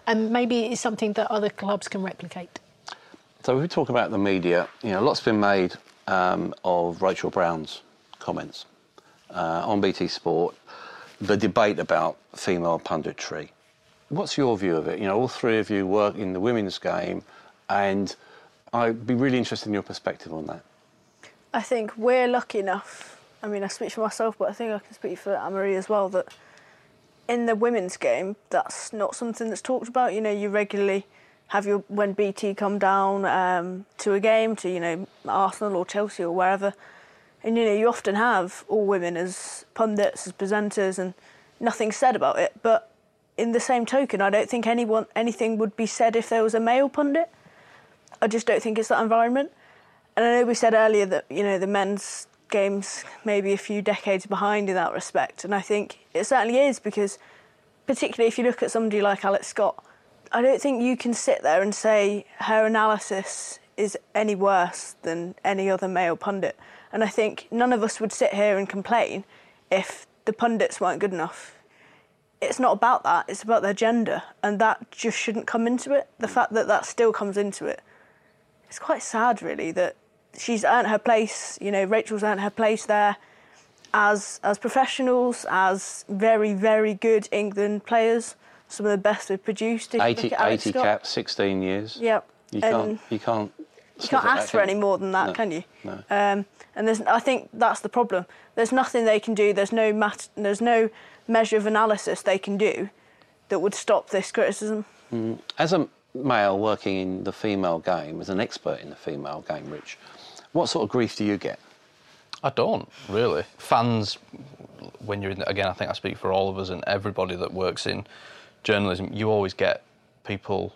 And maybe it's something that other clubs can replicate. So if we talk about the media, you know, lots been made um, of Rachel Brown's comments uh, on BT Sport, the debate about female punditry. What's your view of it? You know, all three of you work in the women's game, and I'd be really interested in your perspective on that. I think we're lucky enough. I mean, I speak for myself, but I think I can speak for Anne-Marie as well. That in the women's game, that's not something that's talked about. You know, you regularly have your when BT come down um, to a game to you know Arsenal or Chelsea or wherever, and you know you often have all women as pundits as presenters and nothing's said about it. But in the same token, I don't think anyone anything would be said if there was a male pundit. I just don't think it's that environment. And I know we said earlier that you know the men's games maybe a few decades behind in that respect, and I think it certainly is because, particularly if you look at somebody like Alex Scott, I don't think you can sit there and say her analysis is any worse than any other male pundit. And I think none of us would sit here and complain if the pundits weren't good enough. It's not about that, it's about their gender, and that just shouldn't come into it. The mm. fact that that still comes into it, it's quite sad, really, that she's earned her place. You know, Rachel's earned her place there as as professionals, as very very good England players. Some of the best we've produced. 80, 80 caps, 16 years. Yep. You can't. You can't. You can't ask for any more than that, no, can you? No. Um, and there's, I think that's the problem. There's nothing they can do. There's no mat- There's no measure of analysis they can do that would stop this criticism. Mm. As a male working in the female game, as an expert in the female game, Rich, what sort of grief do you get? I don't really. Fans, when you're in, again, I think I speak for all of us and everybody that works in journalism. You always get people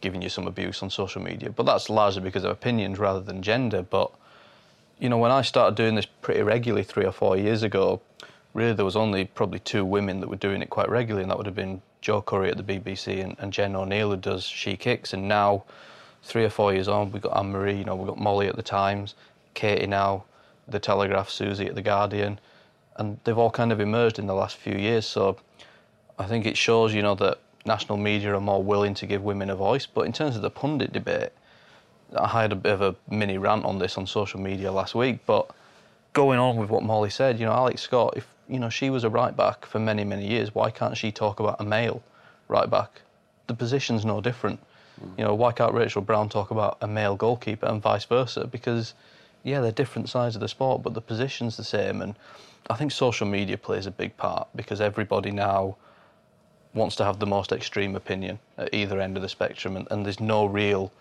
giving you some abuse on social media, but that's largely because of opinions rather than gender. But you know, when I started doing this pretty regularly three or four years ago, really there was only probably two women that were doing it quite regularly, and that would have been Jo Currie at the BBC and, and Jen O'Neill who does She Kicks. And now, three or four years on, we've got Anne Marie, you know, we've got Molly at the Times, Katie now, the Telegraph, Susie at the Guardian, and they've all kind of emerged in the last few years. So I think it shows, you know, that national media are more willing to give women a voice. But in terms of the pundit debate, I had a bit of a mini rant on this on social media last week. But going on with what Molly said, you know, Alex Scott, if you know she was a right back for many many years, why can't she talk about a male right back? The position's no different. You know, why can't Rachel Brown talk about a male goalkeeper and vice versa? Because yeah, they're different sides of the sport, but the position's the same. And I think social media plays a big part because everybody now wants to have the most extreme opinion at either end of the spectrum, and, and there's no real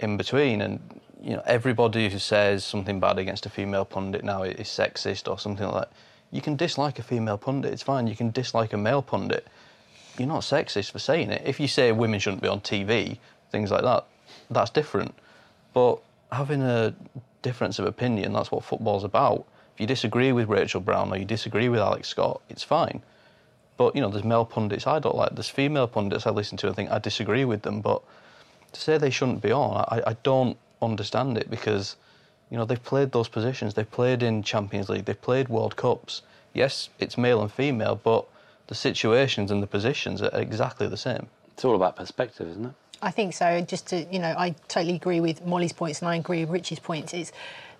in between. And you know, everybody who says something bad against a female pundit now is sexist or something like that. You can dislike a female pundit, it's fine. You can dislike a male pundit. You're not sexist for saying it. If you say women shouldn't be on TV, things like that, that's different. But having a difference of opinion, that's what football's about. If you disagree with Rachel Brown or you disagree with Alex Scott, it's fine. But you know, there's male pundits I don't like. There's female pundits I listen to and think I disagree with them. But to say they shouldn't be on, I, I don't understand it because you know they've played those positions. They've played in Champions League. They've played World Cups. Yes, it's male and female, but the situations and the positions are exactly the same. It's all about perspective, isn't it? I think so. Just to, you know, I totally agree with Molly's points and I agree with Richie's points. It's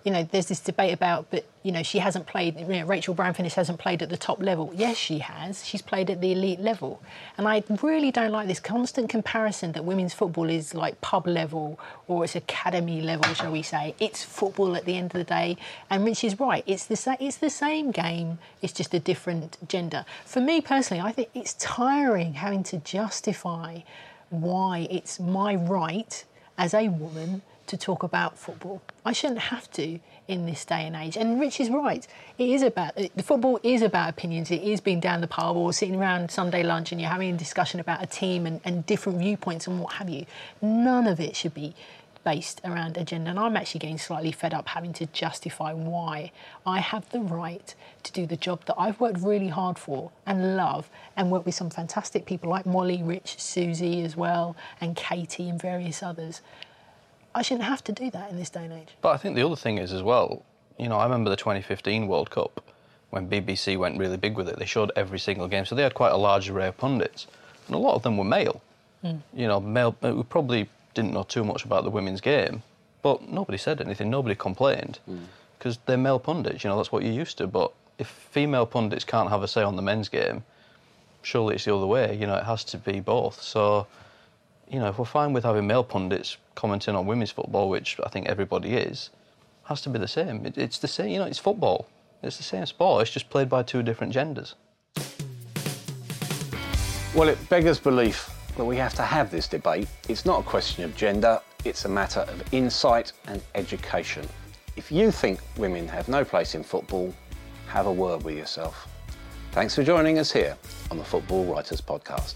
you know, there's this debate about, but you know, she hasn't played. You know, Rachel Brown-Finnis hasn't played at the top level. Yes, she has. She's played at the elite level, and I really don't like this constant comparison that women's football is like pub level or it's academy level, shall we say? It's football at the end of the day, and Rich is right. It's the sa- it's the same game. It's just a different gender. For me personally, I think it's tiring having to justify why it's my right as a woman to talk about football. I shouldn't have to in this day and age. And Rich is right. It is about the football is about opinions. It is being down the pub or sitting around Sunday lunch and you're having a discussion about a team and, and different viewpoints and what have you. None of it should be based around agenda. And I'm actually getting slightly fed up having to justify why I have the right to do the job that I've worked really hard for and love and work with some fantastic people like Molly, Rich, Susie as well, and Katie and various others. I shouldn't have to do that in this day and age. But I think the other thing is as well, you know, I remember the 2015 World Cup when BBC went really big with it. They showed every single game, so they had quite a large array of pundits, and a lot of them were male. Mm. You know, male. We probably didn't know too much about the women's game, but nobody said anything. Nobody complained because mm. they're male pundits. You know, that's what you're used to. But if female pundits can't have a say on the men's game, surely it's the other way. You know, it has to be both. So you know, if we're fine with having male pundits commenting on women's football, which I think everybody is, has to be the same. It, it's the same, you know, it's football. It's the same sport. It's just played by two different genders. Well, it beggars belief that we have to have this debate. It's not a question of gender, it's a matter of insight and education. If you think women have no place in football, have a word with yourself. Thanks for joining us here on the Football Writers Podcast.